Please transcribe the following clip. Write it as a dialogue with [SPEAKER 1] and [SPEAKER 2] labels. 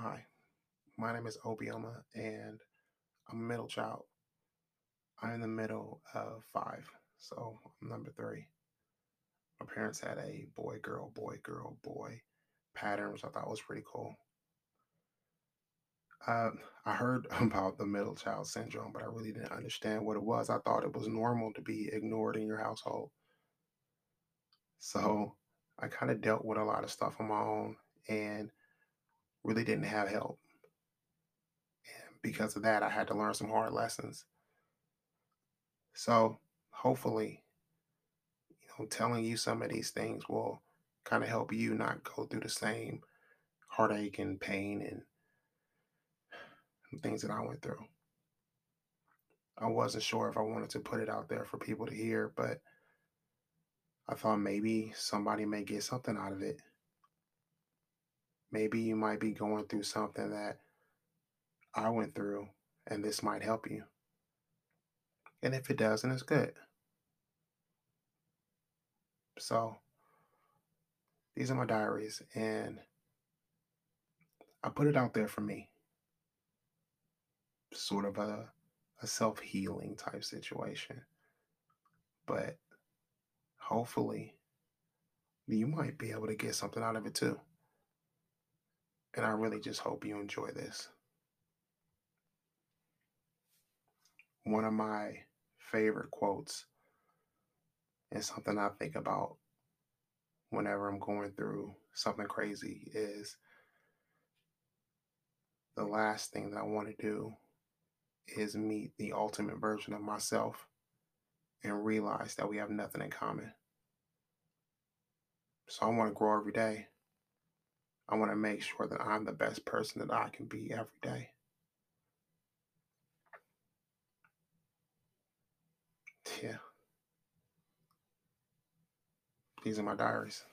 [SPEAKER 1] Hi, my name is Obioma, and I'm a middle child. I'm in the middle of five, so I'm number three. My parents had a boy, girl, boy, girl, boy pattern, which I thought was pretty cool. Uh, I heard about the middle child syndrome, but I really didn't understand what it was. I thought it was normal to be ignored in your household. So I kind of dealt with a lot of stuff on my own and really didn't have help. And because of that, I had to learn some hard lessons. So hopefully, you know, telling you some of these things will kind of help you not go through the same heartache and pain and, things that I went through. I wasn't sure if I wanted to put it out there for people to hear, but I thought maybe somebody may get something out of it. Maybe you might be going through something that I went through, and this might help you. And if it doesn't, it's good. So, these are my diaries, and I put it out there for me. Sort of a, a self healing type situation. But hopefully, you might be able to get something out of it too. And I really just hope you enjoy this. One of my favorite quotes and something I think about whenever I'm going through something crazy is the last thing that I want to do is meet the ultimate version of myself and realize that we have nothing in common. So I want to grow every day. I want to make sure that I'm the best person that I can be every day. Yeah. These are my diaries.